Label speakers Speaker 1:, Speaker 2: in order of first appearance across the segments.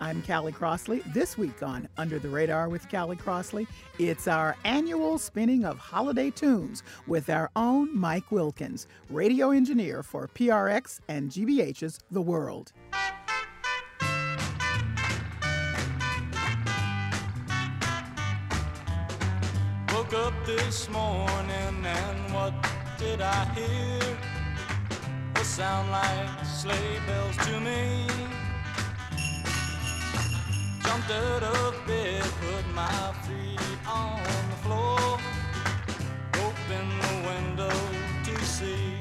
Speaker 1: I'm Callie Crossley. This week on Under the Radar with Callie Crossley, it's our annual spinning of holiday tunes with our own Mike Wilkins, radio engineer for PRX and GBH's The World.
Speaker 2: Woke up this morning and what did I hear? A sound like sleigh bells to me jumped out of bed, put my feet on the floor, open the window to see.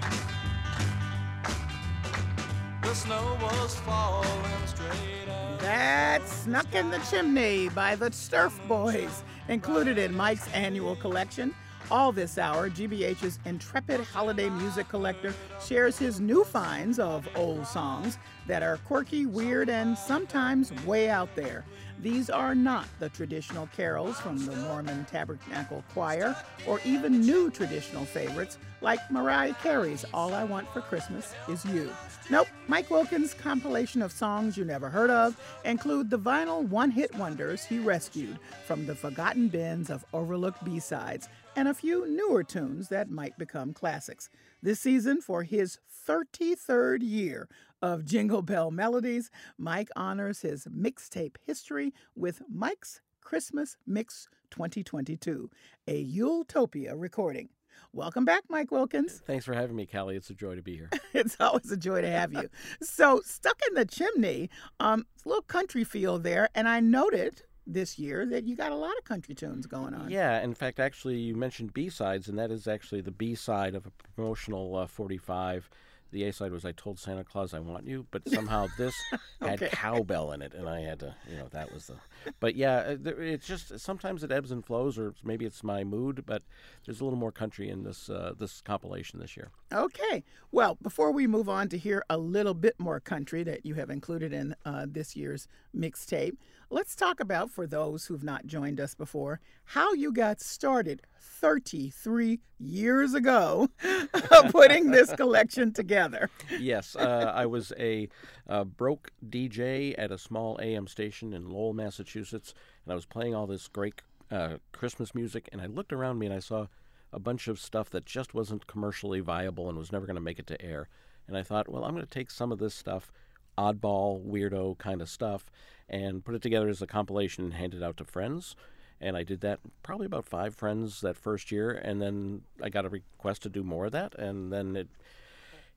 Speaker 2: The snow was falling straight out.
Speaker 1: That's Stuck in the Chimney by the Sturf Boys, included in Mike's annual collection. All this hour, GBH's intrepid holiday music collector shares his new finds of old songs that are quirky, weird, and sometimes way out there. These are not the traditional carols from the Mormon Tabernacle Choir or even new traditional favorites like Mariah Carey's All I Want for Christmas Is You. Nope, Mike Wilkins' compilation of songs you never heard of include the vinyl one hit wonders he rescued from the forgotten bins of overlooked B sides and a few newer tunes that might become classics. This season, for his 33rd year of Jingle Bell Melodies, Mike honors his mixtape history with Mike's Christmas Mix 2022, a Yuletopia recording. Welcome back, Mike Wilkins.
Speaker 3: Thanks for having me, Callie. It's a joy to be here.
Speaker 1: it's always a joy to have you. so, stuck in the chimney, um, little country feel there, and I noted this year that you got a lot of country tunes going on.
Speaker 3: Yeah, in fact, actually, you mentioned B sides, and that is actually the B side of a promotional uh, 45 the A side was "I told Santa Claus I want you," but somehow this had cowbell in it, and I had to, you know, that was the. But yeah, uh, it's just sometimes it ebbs and flows, or maybe it's my mood. But there's a little more country in this uh, this compilation this year.
Speaker 1: Okay, well, before we move on to hear a little bit more country that you have included in uh, this year's mixtape, let's talk about for those who've not joined us before how you got started 33 years ago putting this collection together.
Speaker 3: Yes, uh, I was a uh, broke DJ at a small AM station in Lowell, Massachusetts, and I was playing all this great uh, Christmas music, and I looked around me and I saw a bunch of stuff that just wasn't commercially viable and was never going to make it to air. And I thought, well, I'm going to take some of this stuff, oddball, weirdo kind of stuff, and put it together as a compilation and hand it out to friends and I did that probably about five friends that first year, and then I got a request to do more of that, and then it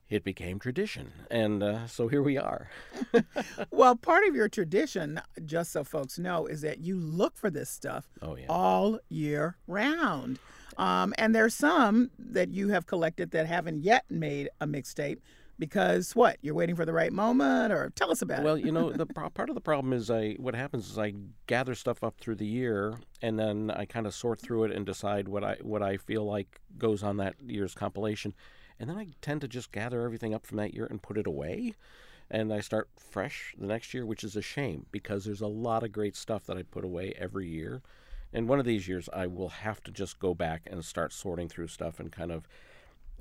Speaker 3: it became tradition, and uh, so here we are.
Speaker 1: well, part of your tradition, just so folks know, is that you look for this stuff
Speaker 3: oh, yeah.
Speaker 1: all year round. Um, and there's some that you have collected that haven't yet made a mixtape because what you're waiting for the right moment or tell us about
Speaker 3: well,
Speaker 1: it.
Speaker 3: Well you know the part of the problem is i what happens is i gather stuff up through the year and then i kind of sort through it and decide what i what i feel like goes on that year's compilation. And then i tend to just gather everything up from that year and put it away. And i start fresh the next year which is a shame because there's a lot of great stuff that i put away every year. And one of these years i will have to just go back and start sorting through stuff and kind of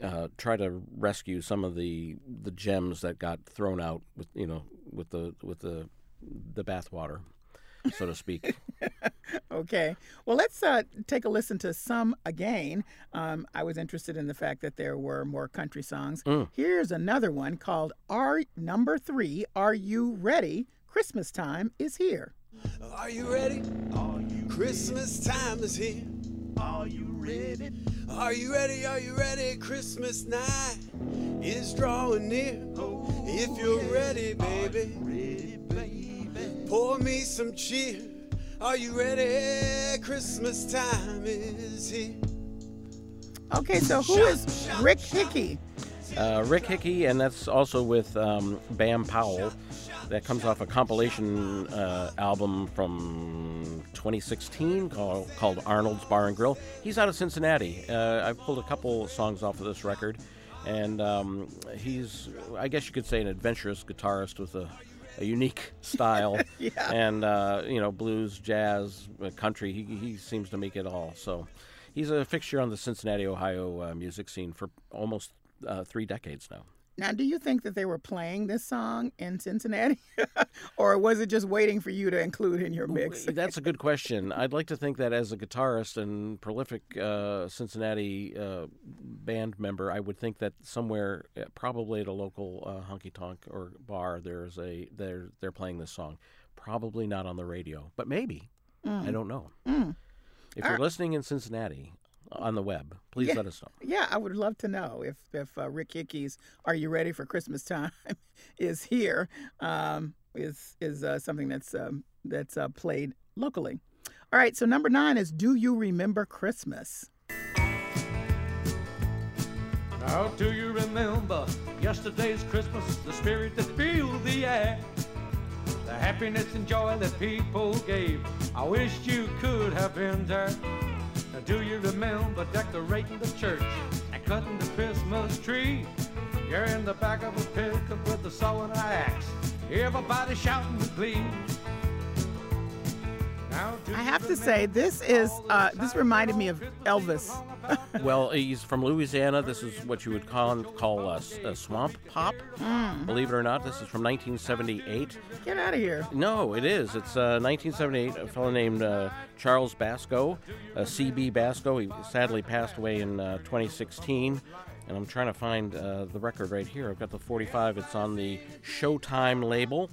Speaker 3: uh, try to rescue some of the the gems that got thrown out with you know with the with the the bathwater, so to speak.
Speaker 1: okay. Well, let's uh, take a listen to some again. Um, I was interested in the fact that there were more country songs. Mm. Here's another one called "Are Number Three." Are you ready? Christmas time is here.
Speaker 4: Are you ready? Are you Christmas time is here. Are you ready? Are you ready? Are you ready? Christmas night is drawing near. if you're ready, baby, pour me some cheer. Are you ready? Christmas time is here.
Speaker 1: Okay, so who is Rick Hickey?
Speaker 3: Uh, Rick Hickey, and that's also with um, Bam Powell. That comes off a compilation uh, album from 2016 called, called, Arnold's Bar and Grill. He's out of Cincinnati. Uh, I've pulled a couple songs off of this record, and um, he's, I guess you could say, an adventurous guitarist with a, a unique style.
Speaker 1: yeah.
Speaker 3: And, uh, you know, blues, jazz, uh, country. He, he seems to make it all. So he's a fixture on the Cincinnati, Ohio uh, music scene for almost uh, three decades now.
Speaker 1: Now, do you think that they were playing this song in Cincinnati, or was it just waiting for you to include in your mix?
Speaker 3: That's a good question. I'd like to think that as a guitarist and prolific uh, Cincinnati uh, band member, I would think that somewhere, uh, probably at a local uh, honky tonk or bar, there's a they're they're playing this song. Probably not on the radio, but maybe. Mm. I don't know.
Speaker 1: Mm.
Speaker 3: If you're listening in Cincinnati, on the web. Please
Speaker 1: yeah.
Speaker 3: let us know.
Speaker 1: Yeah, I would love to know if if uh, Rick Hickey's "Are You Ready for Christmas Time" is here. Um, is is uh, something that's um, that's uh, played locally. All right, so number nine is "Do You Remember Christmas?"
Speaker 2: Now, do you remember yesterday's Christmas? The spirit that filled the air, the happiness and joy that people gave. I wish you could have been there. Now do you remember decorating the church and cutting the Christmas tree? You're in the back of a pickup with a saw and an axe. Everybody shouting with glee.
Speaker 1: I have to say, this is uh, this reminded me of Elvis.
Speaker 3: well, he's from Louisiana. This is what you would call call a, a swamp pop.
Speaker 1: Mm.
Speaker 3: Believe it or not, this is from 1978.
Speaker 1: Get out of here!
Speaker 3: No, it is. It's uh, 1978. A fellow named uh, Charles Basco, C.B. Basco. He sadly passed away in uh, 2016. And I'm trying to find uh, the record right here. I've got the 45. It's on the Showtime label.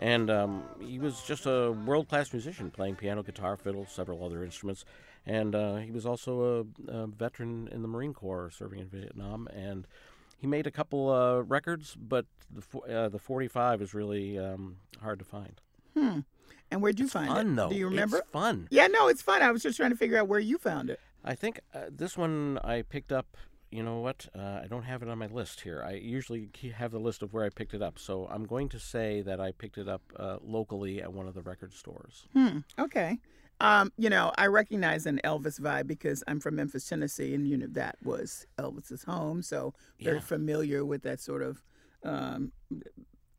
Speaker 3: And um, he was just a world class musician, playing piano, guitar, fiddle, several other instruments. And uh, he was also a, a, veteran in the Marine Corps serving in Vietnam. And he made a couple uh, records, but the, uh, the 45 is really um, hard to find.
Speaker 1: Hmm. And where'd you
Speaker 3: it's
Speaker 1: find
Speaker 3: fun,
Speaker 1: it?
Speaker 3: Fun though.
Speaker 1: Do you remember?
Speaker 3: It's fun.
Speaker 1: Yeah, no, it's fun. I was just trying to figure out where you found it.
Speaker 3: I think uh, this one I picked up you know what? Uh, I don't have it on my list here. I usually have the list of where I picked it up, so I'm going to say that I picked it up uh, locally at one of the record stores.
Speaker 1: Hmm. Okay. Um, you know, I recognize an Elvis vibe because I'm from Memphis, Tennessee, and you know that was Elvis's home, so very
Speaker 3: Yeah.
Speaker 1: familiar with that sort of um,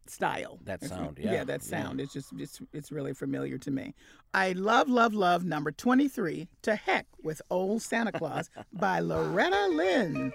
Speaker 1: style.
Speaker 3: That sound, yeah,
Speaker 1: Yeah, that
Speaker 3: yeah.
Speaker 1: sound. It's just it's it's really familiar to me. I love, love, love number 23, To Heck with Old Santa Claus by Loretta Lynn.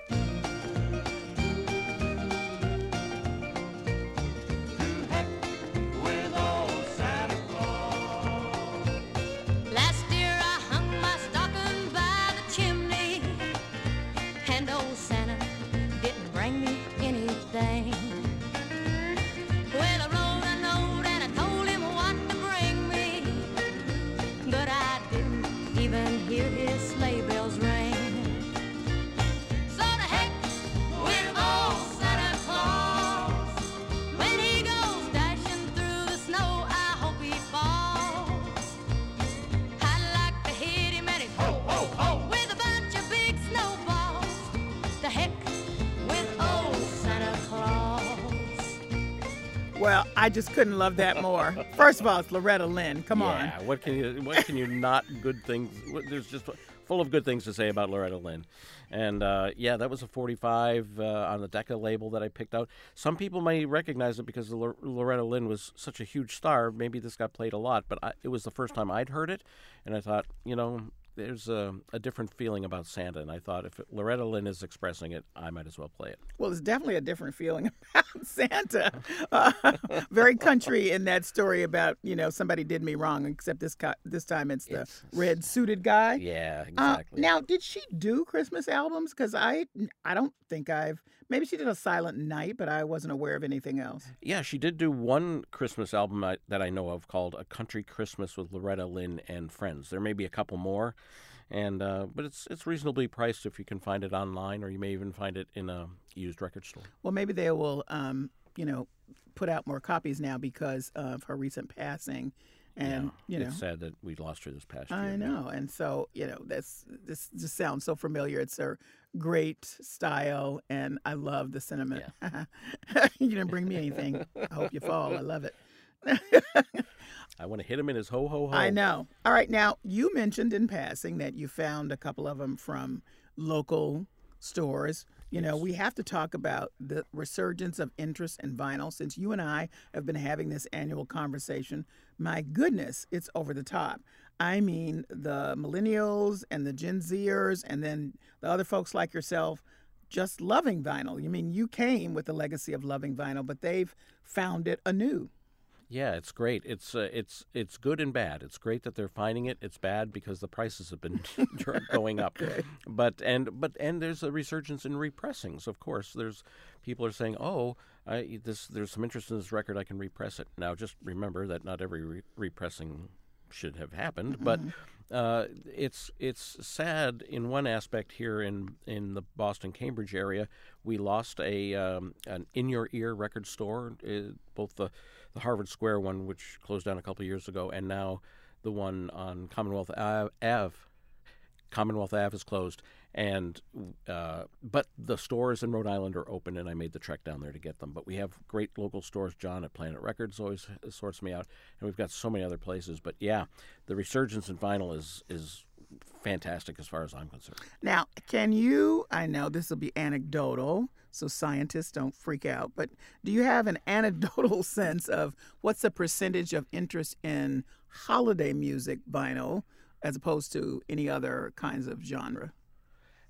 Speaker 5: Well, I
Speaker 1: just couldn't love that more. First of all, it's Loretta Lynn. Come on.
Speaker 3: Yeah, what can you what can you not good things? There's just full of good things to say about Loretta Lynn, and uh, yeah, that was a 45 uh, on the Decca label that I picked out. Some people may recognize it because Loretta Lynn was such a huge star. Maybe this got played a lot, but I, it was the first time I'd heard it, and I thought, you know. There's a, a different feeling about Santa, and I thought if Loretta Lynn is expressing it, I might as well play it.
Speaker 1: Well, it's definitely a different feeling about Santa. Uh, very country in that story about you know somebody did me wrong, except this co- this time it's the red suited guy.
Speaker 3: Yeah,
Speaker 1: Uh,
Speaker 3: exactly.
Speaker 1: now, did she do Christmas albums? Because I I don't think I've maybe she did a Silent Night, but I wasn't aware of anything else.
Speaker 3: Yeah, she did do one Christmas album I, that I know of called A Country Christmas with Loretta Lynn and Friends. There may be a couple more. and uh, but it's it's reasonably priced if you can find it online, or you may even find it in a used record store.
Speaker 1: Well, maybe they will, um, you know, put out more copies now because of her recent passing. And
Speaker 3: yeah,
Speaker 1: you know,
Speaker 3: it's sad that we lost her this past year.
Speaker 1: I know, and so you know, that's this just sounds so familiar. It's her great style, and I love the sentiment.
Speaker 3: Yeah.
Speaker 1: you didn't bring me anything. I hope you fall. I love it.
Speaker 3: I want to hit him in his ho ho ho.
Speaker 1: I know. All right, now you mentioned in passing that you found a couple of them from local stores. You know, we have to talk about the resurgence of interest in vinyl since you and I have been having this annual conversation. My goodness, it's over the top. I mean, the millennials and the Gen Zers, and then the other folks like yourself just loving vinyl. You mean you came with the legacy of loving vinyl, but they've found it anew.
Speaker 3: Yeah, it's great. It's uh, it's it's good and bad. It's great that they're finding it. It's bad because the prices have been going up.
Speaker 1: Okay.
Speaker 3: But and but and there's a resurgence in repressings. Of course, there's people are saying, "Oh, I, this there's some interest in this record. I can repress it." Now, just remember that not every re- repressing should have happened, but uh, it's it's sad in one aspect here in in the Boston Cambridge area. We lost a um, an in your ear record store, uh, both the the Harvard Square one, which closed down a couple years ago, and now the one on Commonwealth Ave. Ave Commonwealth Ave is closed, and uh, but the stores in Rhode Island are open, and I made the trek down there to get them. But we have great local stores. John at Planet Records always sorts me out, and we've got so many other places. But yeah, the resurgence in vinyl is is fantastic as far as I'm concerned.
Speaker 1: Now, can you? I know this will be anecdotal, so scientists don't freak out. But do you have an anecdotal sense of what's the percentage of interest in holiday music vinyl as opposed to any other kinds of genre?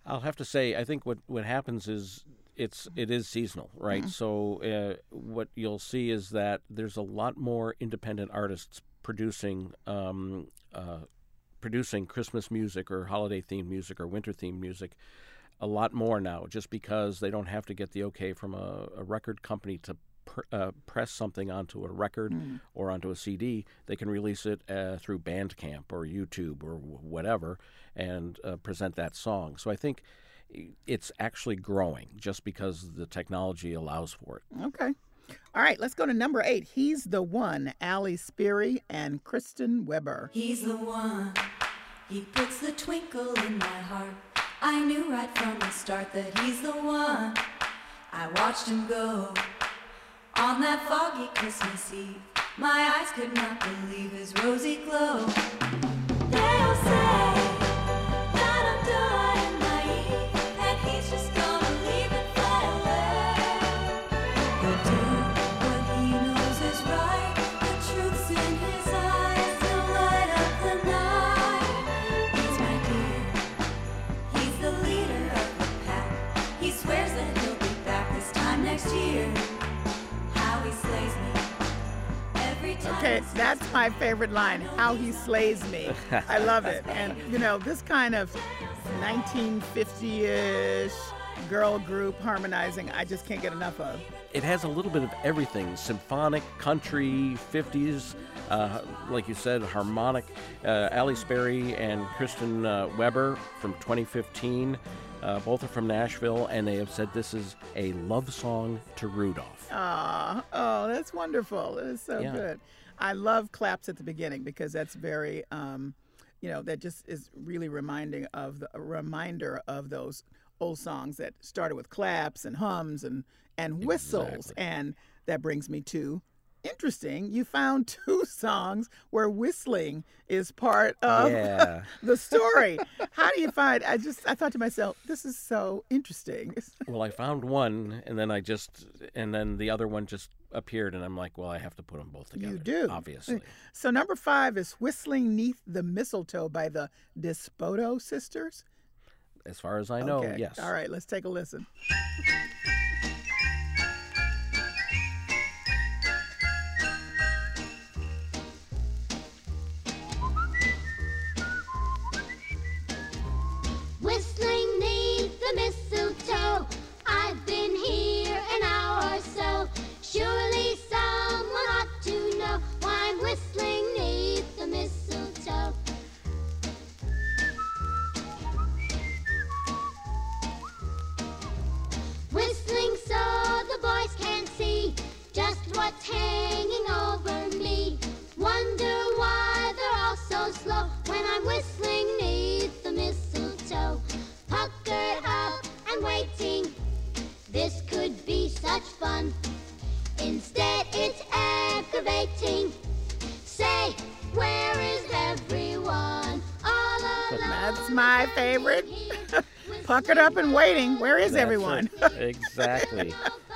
Speaker 3: I'll have to say, I think what what happens is it's it is seasonal, right?
Speaker 1: Mhm.
Speaker 3: So uh, what you'll see is that there's a lot more independent artists producing um, uh, producing Christmas music or holiday themed music or winter themed music. A lot more now, just because they don't have to get the okay from a, a record company to pr- uh, press something onto a record
Speaker 1: Mm.
Speaker 3: or onto a CD. They can release it uh, through Bandcamp or YouTube or wh- whatever and uh, present that song. So I think it's actually growing just because the technology allows for it.
Speaker 1: Okay. All right, let's go to number eight. He's the one, Ali Sperry and Kristen Weber.
Speaker 6: He's the one. He puts the twinkle in my heart. I knew right from the start that he's the one. I watched him go on that foggy Christmas Eve. My eyes could not believe his rosy glow. They'll say
Speaker 1: Okay, that's my favorite line. How he slays me. I love it. And you know, this kind of 1950-ish girl group harmonizing, I just can't get enough of.
Speaker 3: It has a little bit of everything symphonic, country, 50s, uh, like you said, harmonic. Uh, Ali Sperry and Kristen uh, Weber from 2015. Uh, both are from Nashville, and they have said this is a love song to Rudolph.
Speaker 1: Aw, oh, that's wonderful. It is so
Speaker 3: Yeah.
Speaker 1: good. I love claps at the beginning because that's very, um, you know, that just is really reminding of the a reminder of those old songs that started with claps and hums and and whistles, and that brings me to interesting. You found two songs where whistling is part of
Speaker 3: Yeah.
Speaker 1: the story. How do you find? I just I thought to myself, this is so interesting.
Speaker 3: Well, I found one, and then I just, and then the other one just appeared, and I'm like, well, I have to put them both together.
Speaker 1: You do.
Speaker 3: Obviously.
Speaker 1: So number five is Whistling Neath the Mistletoe by the Despoto sisters.
Speaker 3: As far as I know,
Speaker 1: Okay.
Speaker 3: yes.
Speaker 1: All right, let's take a listen. Puckered up and waiting. Where is
Speaker 3: That's
Speaker 1: everyone?
Speaker 3: it. exactly.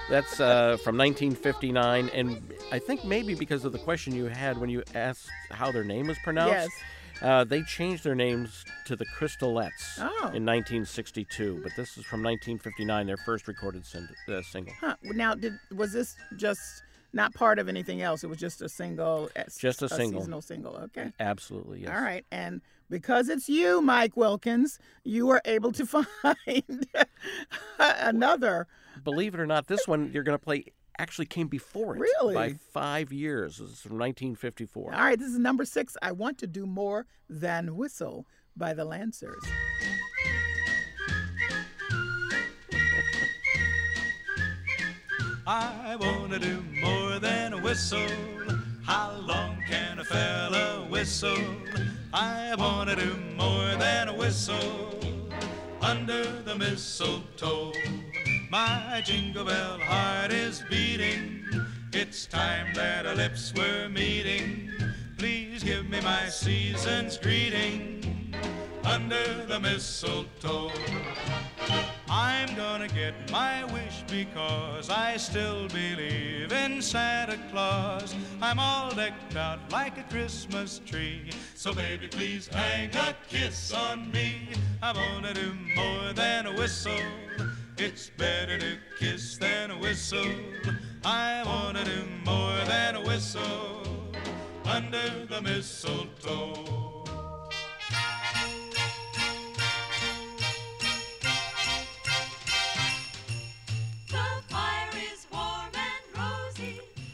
Speaker 3: That's uh, from 1959, and I think maybe because of the question you had when you asked how their name was pronounced.
Speaker 1: Yes.
Speaker 3: Uh, they changed their names to the Crystalettes
Speaker 1: Oh.
Speaker 3: in 1962, but this is from 1959, their first recorded uh, single.
Speaker 1: Huh. Now, did was this just not part of anything else? It was just a single.
Speaker 3: Just a single.
Speaker 1: seasonal single. Okay.
Speaker 3: Absolutely, yes.
Speaker 1: All right, and because it's you, Mike Wilkins, you were able to find another.
Speaker 3: Believe it or not, this one you're going to play actually came before it
Speaker 1: Really?
Speaker 3: by five years. This is from 1954.
Speaker 1: All right, this is number six. I want to do more than whistle by the Lancers.
Speaker 7: I wanna do more than a whistle. How long can a fella whistle? I wanna do more than a whistle. Under the mistletoe, my jingle bell heart is beating. It's time that our lips were meeting. Please give me my season's greeting. Under the mistletoe. I'm gonna get my wish because I still believe in Santa Claus. I'm all decked out like a Christmas tree. So, baby, please hang a kiss on me. I wanna do more than a whistle. It's better to kiss than a whistle. I wanna do more than a whistle. Under the mistletoe.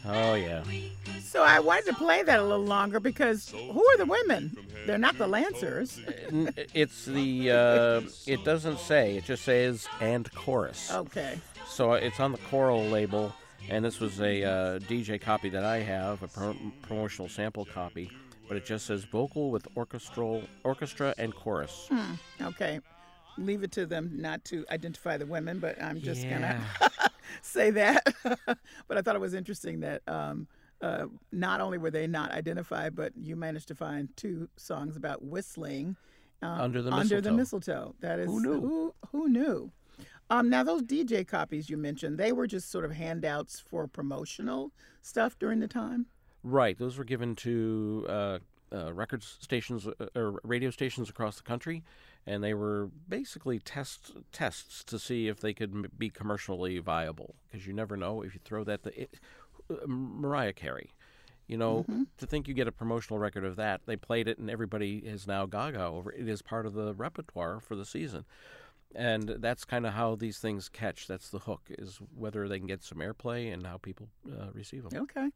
Speaker 3: Oh, yeah.
Speaker 1: So I wanted to play that a little longer because who are the women? They're not the Lancers.
Speaker 3: It's the, uh, it doesn't say, it just says and chorus.
Speaker 1: Okay.
Speaker 3: So uh, it's on the Coral label, and this was a uh, DJ copy that I have, a pro- promotional sample copy, but it just says vocal with orchestral, orchestra and chorus.
Speaker 1: Hmm. Okay. Leave it to them not to identify the women, but I'm just
Speaker 3: Yeah.
Speaker 1: gonna say that. but I thought it was interesting that um, uh, not only were they not identified, but you managed to find two songs about whistling uh,
Speaker 3: Under the mistletoe.
Speaker 1: Under the
Speaker 3: mistletoe.
Speaker 1: mistletoe. That is
Speaker 3: Who knew?
Speaker 1: Who, who knew? Um, now those DJ copies you mentioned, they were just sort of handouts for promotional stuff during the time.
Speaker 3: Right, those were given to uh, uh, record stations uh, or radio stations across the country, and they were basically test tests to see if they could m- be commercially viable. Because you never know if you throw that. The, it, uh, Mariah Carey, you know,
Speaker 1: Mhm.
Speaker 3: to think you get a promotional record of that, they played it, and everybody is now gaga over it. It is part of the repertoire for the season. And that's kind of how these things catch. That's the hook, is whether they can get some airplay and how people uh, receive them.
Speaker 1: Okay.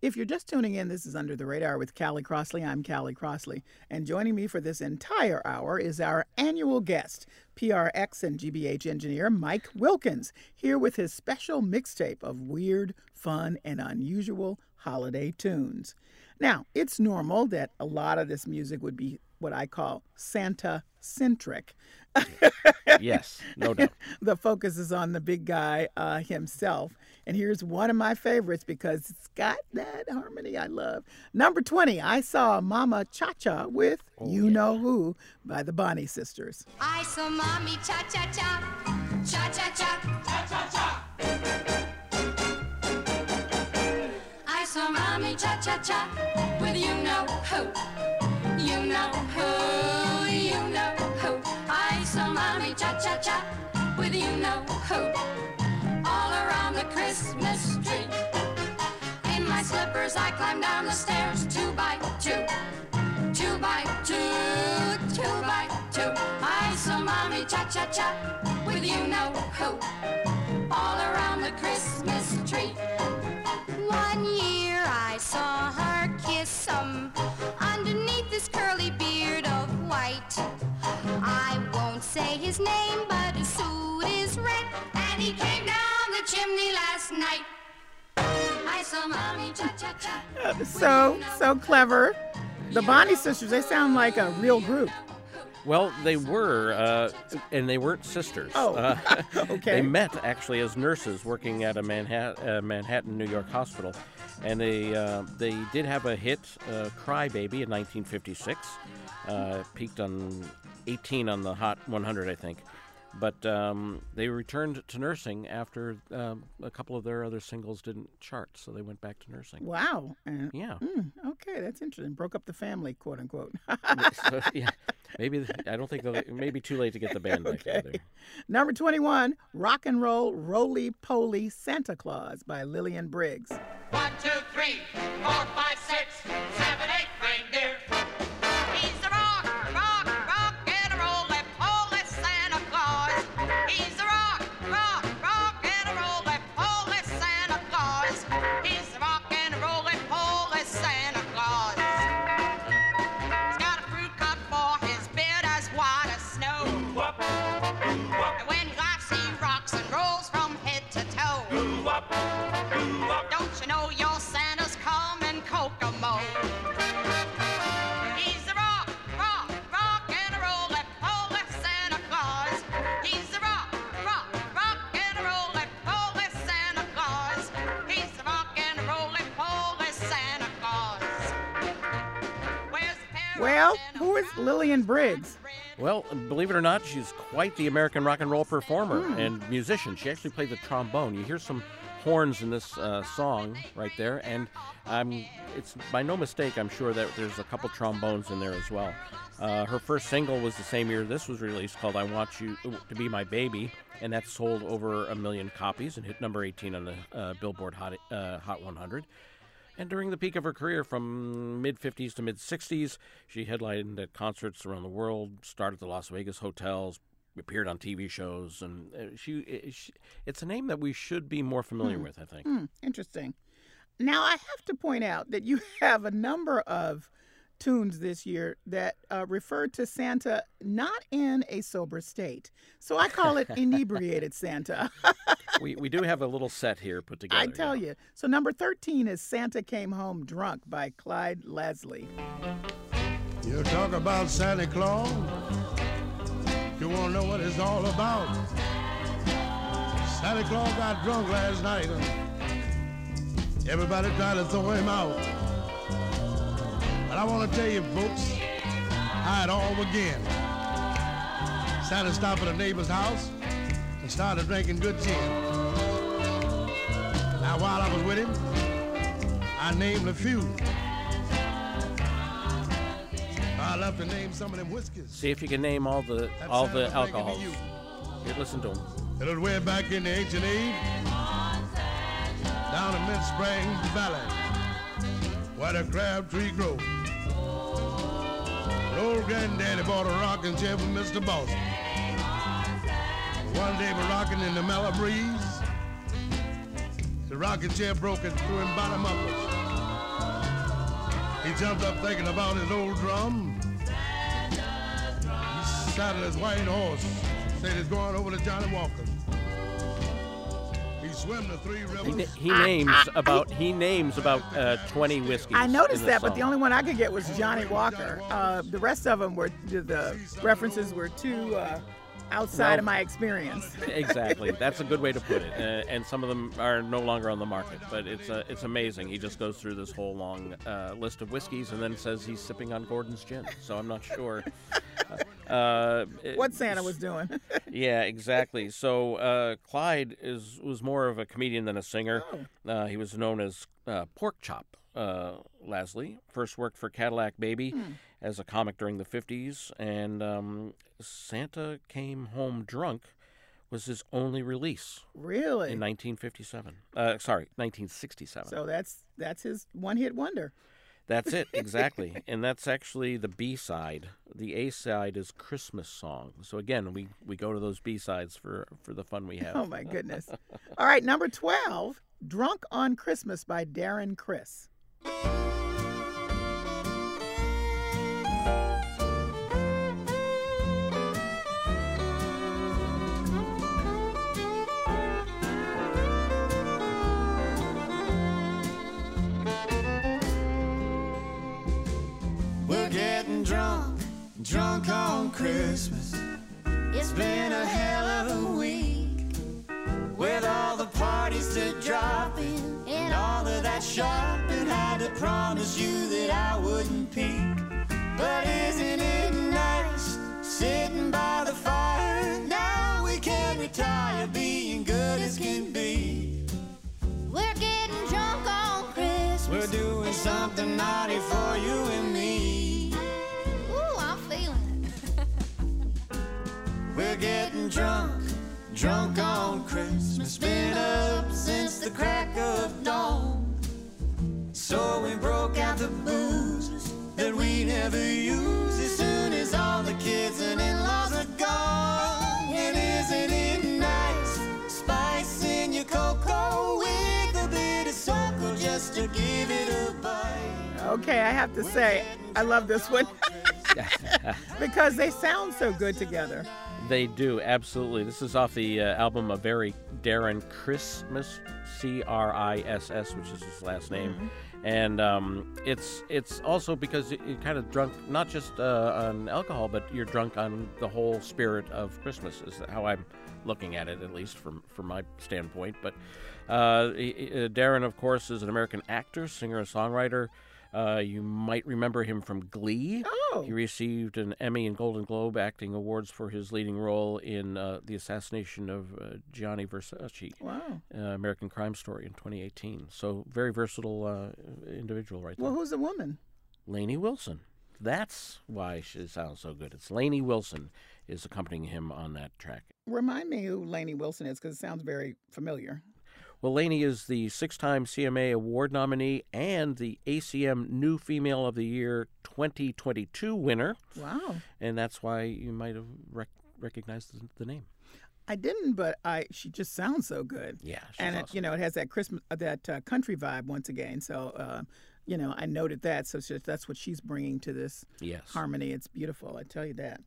Speaker 1: If you're just tuning in, this is Under the Radar with Callie Crossley. I'm Callie Crossley. And joining me for this entire hour is our annual guest, PRX and GBH engineer Mike Wilkins, here with his special mixtape of weird, fun, and unusual holiday tunes. Now, it's normal that a lot of this music would be what I call Santa centric.
Speaker 3: yes, no doubt.
Speaker 1: the focus is on the big guy uh, himself. And here's one of my favorites because it's got that harmony I love. Number 20, I saw Mama Cha Cha with oh, You Know Who by the Bonnie Sisters.
Speaker 5: I saw mommy cha cha cha, cha cha cha, cha cha cha. I saw mommy cha cha cha with you know who, you know who, slippers, I climb down the stairs two by two, two by two, two by two. I saw mommy cha cha cha with you know who, all around the Christmas tree. One year I saw her kiss some underneath this curly beard of white. I won't say his name, but his suit is red, and he came down the chimney last night.
Speaker 1: Uh, So, so clever. The Bonnie Sisters, they sound like a real group.
Speaker 3: Well, they were, uh, and they weren't sisters.
Speaker 1: Oh,
Speaker 3: Uh,
Speaker 1: okay.
Speaker 3: They met actually as nurses working at a Manhattan, uh, Manhattan New York hospital, and they uh, they did have a hit, uh, "Cry Baby" in 1956. Uh, peaked on 18 on the Hot 100, I think. But um, they returned to nursing after um, a couple of their other singles didn't chart, so they went back to nursing.
Speaker 1: Wow. And-
Speaker 3: Yeah.
Speaker 1: mm, okay, that's interesting. Broke up the family, quote unquote.
Speaker 3: so, yeah, maybe I don't think they'll. It may be too late to get the band back together.
Speaker 1: Number 21, Rock and Roll Roly Poly Santa Claus by Lillian Briggs.
Speaker 8: One, two, three, four, five, six, seven,
Speaker 1: Lillian Briggs?
Speaker 3: Well, believe it or not, she's quite the American rock and roll performer and musician. She actually played the trombone. You hear some horns in this uh, song right there, and um, it's by no mistake, I'm sure that there's a couple trombones in there as well. Uh, her first single was the same year this was released, called "I Want You to Be My Baby," and that sold over a million copies and hit number 18 on the uh, Billboard Hot uh, Hot 100. And during the peak of her career, from mid 50s to mid 60s, she headlined at concerts around the world, starred at the Las Vegas hotels, appeared on TV shows, and uh, she, uh, she it's a name that we should be more familiar
Speaker 1: Hmm.
Speaker 3: with, I think.
Speaker 1: Hmm, interesting. Now, I have to point out that you have a number of tunes this year that uh, refer to Santa not in a sober state. So I call it inebriated Santa.
Speaker 3: we, we do have a little set here put together.
Speaker 1: I tell you. So number 13 is Santa Came Home Drunk by Clyde Lasley.
Speaker 9: You talk about Santa Claus. You want to know what it's all about? Santa Claus got drunk last night. Everybody tried to throw him out. I want to tell you, folks, how it all began. Santa stopped at a neighbor's house and started drinking good gin. Now, while I was with him, I named a few. I love to name some of them whiskeys.
Speaker 3: See if you can name all the
Speaker 9: That's
Speaker 3: all the
Speaker 9: Santa thinking of
Speaker 3: alcohols.
Speaker 9: you.
Speaker 3: Here, listen to them.
Speaker 9: It was way back in the ancient age, down in Mint Springs Valley, where the crab tree grows. Old granddaddy bought a rocking chair for Mr. Boston. One day we're rocking in the mellow breeze. The rocking chair broke and threw him bottom up. He jumped up thinking about his old drum. He saddled his white horse, said he's going over to Johnnie Walker. He the three rivers.
Speaker 3: na- he names about he names about uh, 20 whiskeys.
Speaker 1: I noticed
Speaker 3: in the
Speaker 1: that, but the only one I could get was Johnnie Walker. Uh, the rest of them were the, the references were too uh, outside
Speaker 3: Well-
Speaker 1: of my experience.
Speaker 3: exactly. That's a good way to put it. Uh, and some of them are no longer on the market, but it's uh, it's amazing. He just goes through this whole long uh, list of whiskeys and then says he's sipping on Gordon's gin. So I'm not sure. Uh,
Speaker 1: what Santa was doing.
Speaker 3: yeah, exactly. So uh, Clyde is was more of a comedian than a singer.
Speaker 1: Oh.
Speaker 3: Uh, he was known as uh, Pork Chop. Uh, Lasley first worked for Cadillac Baby
Speaker 1: Hmm.
Speaker 3: as a comic during the '50s, and um, Santa Came Home Drunk was his only release
Speaker 1: really?
Speaker 3: in 1957. Uh, sorry, 1967.
Speaker 1: So that's that's his one-hit wonder.
Speaker 3: That's it, exactly. and that's actually the B side. The A side is Christmas song. So again, we, we go to those B sides for, for the fun we have.
Speaker 1: Oh my goodness! All right, number twelve, "Drunk on Christmas" by Darren
Speaker 10: Criss. drunk on Christmas. It's been a hell of a week with all the parties to drop in and all of that shopping. Had to promise you that I wouldn't peek, but isn't it nice sitting by the fire? Now we can retire being
Speaker 6: good as can be.
Speaker 10: We're getting drunk on Christmas. We're doing something naughty for you. Drunk on Christmas. Been up since the crack of dawn. So we broke out the booze that we never use as soon as all the kids and in-laws are gone. And isn't it nice? Spice in your cocoa with a bit of circle just to give it a bite.
Speaker 1: Okay, I have to say, I love this one because they sound so good together.
Speaker 3: They do, absolutely. This is off the uh, album A Very Darren Crissmas, C R I S S, which is his last name.
Speaker 1: Mhm.
Speaker 3: And um, it's it's also because you- you're kind of drunk, not just uh, on alcohol, but you're drunk on the whole spirit of Christmas, is how I'm looking at it, at least from, from my standpoint. But uh, uh, Darren, of course, is an American actor, singer, and songwriter. Uh, you might remember him from Glee.
Speaker 1: Oh.
Speaker 3: He received an Emmy and Golden Globe acting awards for his leading role in uh, the assassination of uh, Gianni Versace.
Speaker 1: Wow.
Speaker 3: Uh, American Crime Story in 2018. So very versatile uh, individual right there.
Speaker 1: Well, who's the woman?
Speaker 3: Lainey Wilson. That's why she sounds so good. It's Lainey Wilson is accompanying him on that track.
Speaker 1: Remind me who Lainey Wilson is because it sounds very familiar.
Speaker 3: Well, Lainey is the six-time CMA Award nominee and the ACM New Female of the Year 2022 winner,
Speaker 1: Wow.
Speaker 3: and that's why you might have rec- recognized the, the name.
Speaker 1: I didn't, but I she just sounds so good.
Speaker 3: Yeah,
Speaker 1: and it, you know it has that Christmas uh, that uh, country vibe once again. So uh, you know I noted that. So just- that's what she's bringing to this
Speaker 3: Yes.
Speaker 1: harmony. It's beautiful. I tell you that.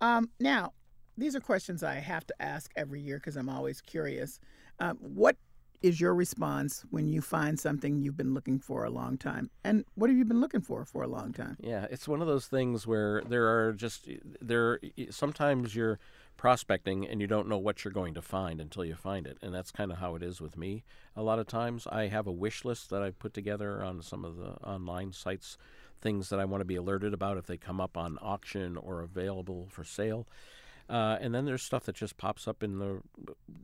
Speaker 1: Um, now these are questions I have to ask every year because I'm always curious. Um, what is your response when you find something you've been looking for a long time? And what have you been looking for for a long time?
Speaker 3: Yeah, it's one of those things where there are just there sometimes you're prospecting and you don't know what you're going to find until you find it, and that's kind of how it is with me. A lot of times, I have a wish list that I put together on some of the online sites, things that I want to be alerted about if they come up on auction or available for sale. Uh, and then there's stuff that just pops up in the.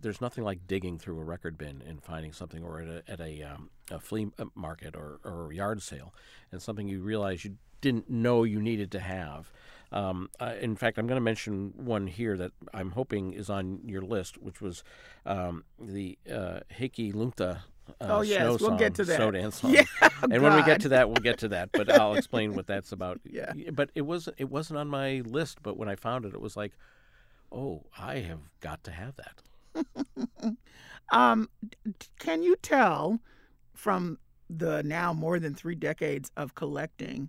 Speaker 3: There's nothing like digging through a record bin and finding something, or at a, at a, um, a flea market or, or a yard sale, and something you realize you didn't know you needed to have. Um, uh, in fact, I'm going to mention one here that I'm hoping is on your list, which was um, the uh, Heikki Lunta. Uh,
Speaker 1: Oh, yes, we'll get
Speaker 3: song,
Speaker 1: to that.
Speaker 3: Snow dance song.
Speaker 1: Yeah,
Speaker 3: and when we get to that, we'll get to that. But I'll explain what that's about.
Speaker 1: Yeah.
Speaker 3: But it wasn't. It wasn't on my list. But when I found it, it was like, oh, I have got to have that.
Speaker 1: Um, can you tell from the now more than three decades of collecting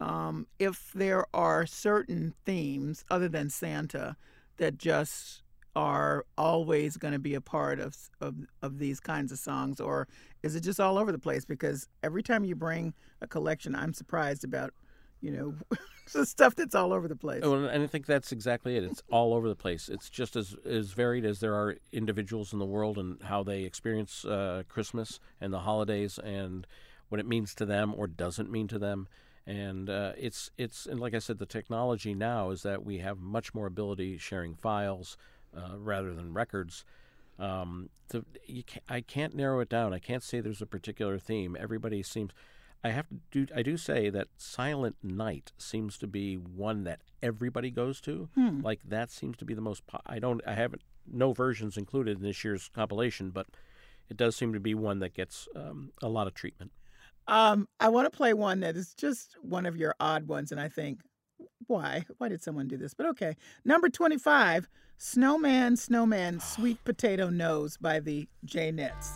Speaker 1: um, if there are certain themes other than Santa that just are always going to be a part of, of of these kinds of songs, or is it just all over the place? Because every time you bring a collection, I'm surprised about, you know, the stuff that's all over the place.
Speaker 3: Oh, and I think that's exactly it. It's all over the place. It's just as as varied as there are individuals in the world and how they experience uh, Christmas and the holidays and what it means to them or doesn't mean to them. And uh, it's it's and like I said, the technology now is that we have much more ability sharing files uh, rather than records. Um, you can I can't narrow it down. I can't say there's a particular theme. Everybody seems. I have to do. I do say that Silent Night seems to be one that everybody goes to.
Speaker 1: Hmm.
Speaker 3: Like that seems to be the most. Po- I don't. I haven't. No versions included in this year's compilation, but it does seem to be one that gets um, a lot of treatment.
Speaker 1: Um, I want to play one that is just one of your odd ones, and I think, why? Why did someone do this? But okay. Number 25, Snowman, Snowman, Sweet Potato Nose by the
Speaker 6: Jaynetts.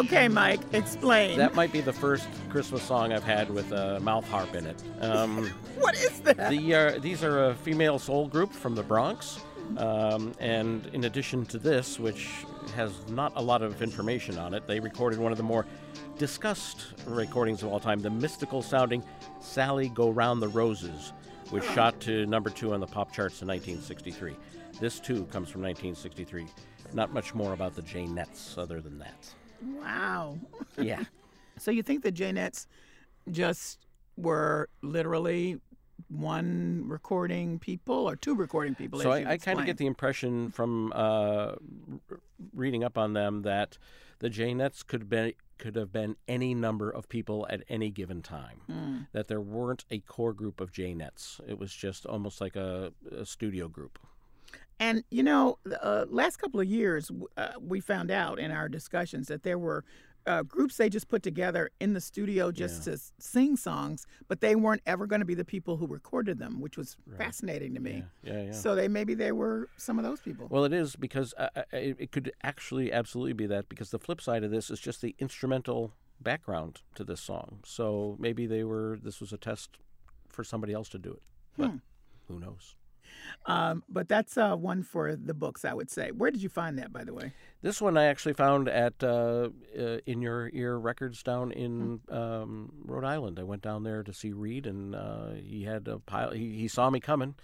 Speaker 1: Okay, Mike, explain.
Speaker 3: That might be the first Christmas song I've had with a mouth harp in it. Um,
Speaker 1: what is that?
Speaker 3: the, uh, these are a female soul group from the Bronx. Um, and in addition to this, which has not a lot of information on it, they recorded one of the more discussed recordings of all time, the mystical sounding Sally Go Round the Roses, which shot to number two on the pop charts in 1963. This too comes from 1963. Not much more about the Jaynetts other than that.
Speaker 1: Wow.
Speaker 3: Yeah.
Speaker 1: So you think the Jaynetts just were literally one recording people or two recording people?
Speaker 3: So I, I kind of get the impression from uh, reading up on them that the Jaynetts could be could have been any number of people at any given time.
Speaker 1: Hmm.
Speaker 3: That there weren't a core group of Jaynetts. It was just almost like a, a studio group.
Speaker 1: And you know, uh, last couple of years, uh, we found out in our discussions that there were uh, groups they just put together in the studio just to sing songs, but they weren't ever going to be the people who recorded them, which was fascinating to me.
Speaker 3: Yeah, yeah.
Speaker 1: So they maybe they were some of those people.
Speaker 3: Well, it is because uh, uh, it, it could actually absolutely be that because the flip side of this is just the instrumental background to this song. So maybe they were this was a test for somebody else to do it, but
Speaker 1: Hmm.
Speaker 3: who knows?
Speaker 1: Um, but that's uh, one for the books, I would say. Where did you find that, by the way?
Speaker 3: This one I actually found at uh, uh, In Your Ear Records down in um, Rhode Island. I went down there to see Reed, and uh, he had a pile. He, he saw me coming.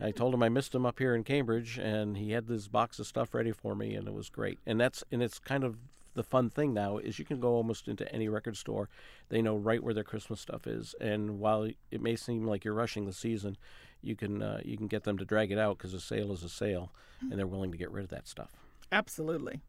Speaker 3: I told him I missed him up here in Cambridge, and he had this box of stuff ready for me, and it was great. And that's and it's kind of the fun thing now is you can go almost into any record store. They know right where their Christmas stuff is, and while it may seem like you're rushing the season, you can uh, you can get them to drag it out because a sale is a sale, and they're willing to get rid of that stuff.
Speaker 1: Absolutely.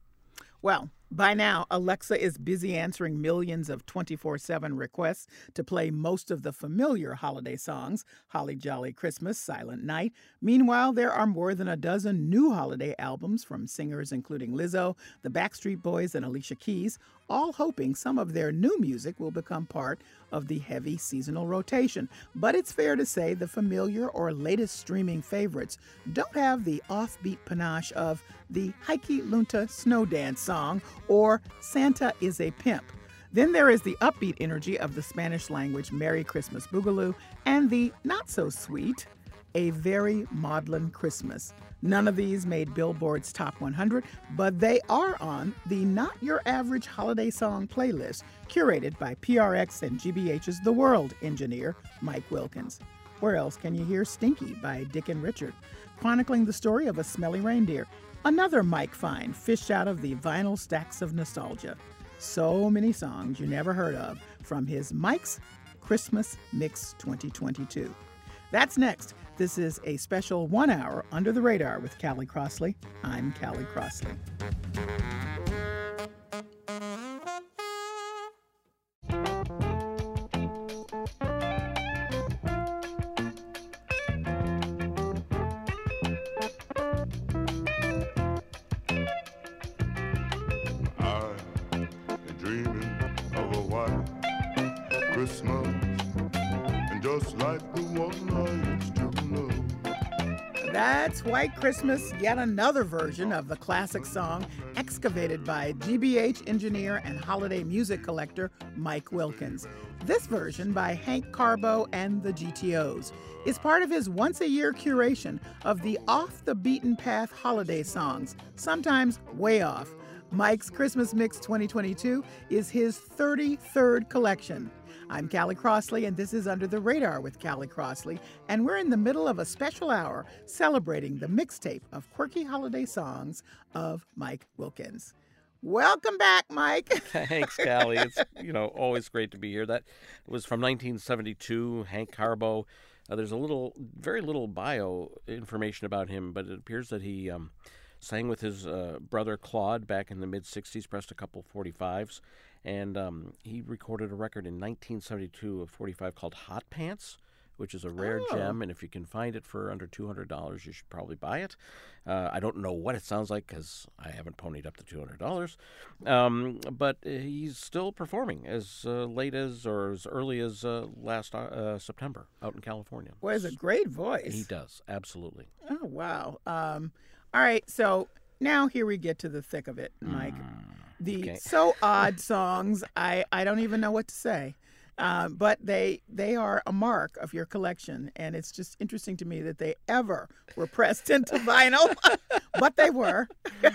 Speaker 1: Well, by now, Alexa is busy answering millions of 24 7 requests to play most of the familiar holiday songs Holly Jolly Christmas, Silent Night. Meanwhile, there are more than a dozen new holiday albums from singers including Lizzo, the Backstreet Boys, and Alicia Keys, all hoping some of their new music will become part of the heavy seasonal rotation. But it's fair to say the familiar or latest streaming favorites don't have the offbeat panache of the Heikki Lunta Snow Dance song or Santa is a Pimp. Then there is the upbeat energy of the Spanish language Merry Christmas Boogaloo and the not so sweet A Very Maudlin Christmas. None of these made Billboard's Top 100, but they are on the Not Your Average Holiday Song playlist curated by PRX and GBH's The World engineer, Mike Wilkins. Where else can you hear Stinky by Dick and Richard, chronicling the story of a smelly reindeer? Another Mike find fished out of the vinyl stacks of nostalgia. So many songs you never heard of from his Mike's Christmas Mix 2022. That's next. This is a special one hour under the radar with Callie Crossley. I'm Callie Crossley. That's White Christmas, yet another version of the classic song excavated by GBH engineer and holiday music collector Mike Wilkins. This version by Hank Carbo and the GTOs is part of his once a year curation of the off the beaten path holiday songs, sometimes way off. Mike's Christmas Mix 2022 is his 33rd collection. I'm Callie Crossley, and this is Under the Radar with Callie Crossley, and we're in the middle of a special hour celebrating the mixtape of quirky holiday songs of Mike Wilkins. Welcome back, Mike.
Speaker 3: Thanks, Callie. It's you know always great to be here. That was from 1972. Hank Carbo. Uh, there's a little, very little bio information about him, but it appears that he um, sang with his uh, brother Claude back in the mid 60s, pressed a couple 45s, and um, he recorded a record in 1972 of 45 called Hot Pants. Which is a rare
Speaker 1: Oh.
Speaker 3: gem, and if you can find it for under two hundred dollars, you should probably buy it. Uh, I don't know what it sounds like because I haven't ponied up the two hundred dollars, um, but uh, he's still performing as uh, late as or as early as uh, last uh, September out in California.
Speaker 1: Well, has a great voice.
Speaker 3: He does absolutely.
Speaker 1: Oh, wow. Um, all right, so now here we get to the thick of it, Mike. The
Speaker 3: Okay.
Speaker 1: so odd songs. I I don't even know what to say. Uh, but they they are a mark of your collection, and it's just interesting to me that they ever were pressed into vinyl, but they were.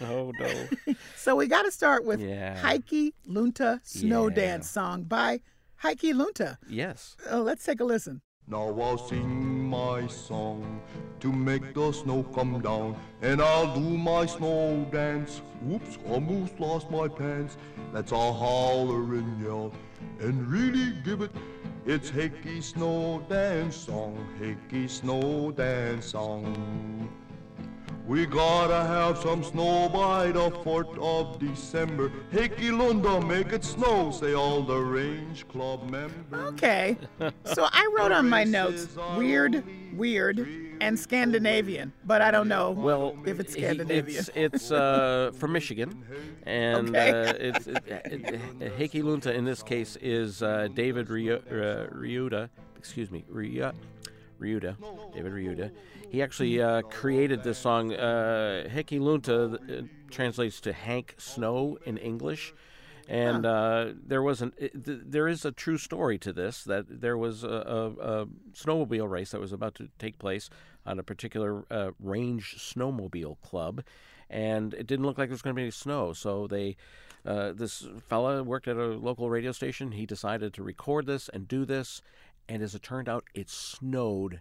Speaker 3: Oh no.
Speaker 1: So we got to start with
Speaker 3: Yeah.
Speaker 1: Heikki Lunta Snow
Speaker 3: Yeah.
Speaker 1: Dance song by Heikki Lunta.
Speaker 3: Yes.
Speaker 1: Uh, let's take a listen.
Speaker 11: Now I'll sing my song to make the snow come down, and I'll do my snow dance. Whoops, almost lost my pants. That's a holler and yell and really give it. It's Heikki Snow Dance Song, Heikki Snow Dance Song. We gotta have some snow by the 4th of December. Heikki Lunta, make it snow, say all the Range Club members.
Speaker 1: Okay. So I wrote on my notes weird, weird, and Scandinavian, but I don't know
Speaker 3: Well,
Speaker 1: if it's Scandinavian.
Speaker 3: It's, it's uh, from Michigan, and
Speaker 1: Okay.
Speaker 3: uh, it's it, it, it, Heikki Lunta in this case is uh, David Riu- uh, Excuse me, Riutta. Riutta, David Riutta. He actually uh, created this song. Uh, Heikki Lunta uh, translates to Hank Snow in English. And uh, there was an it, th- there is a true story to this that there was a, a, a snowmobile race that was about to take place on a particular uh, range snowmobile club, and it didn't look like there was going to be any snow. So they, uh, this fella worked at a local radio station. He decided to record this and do this, and as it turned out, it snowed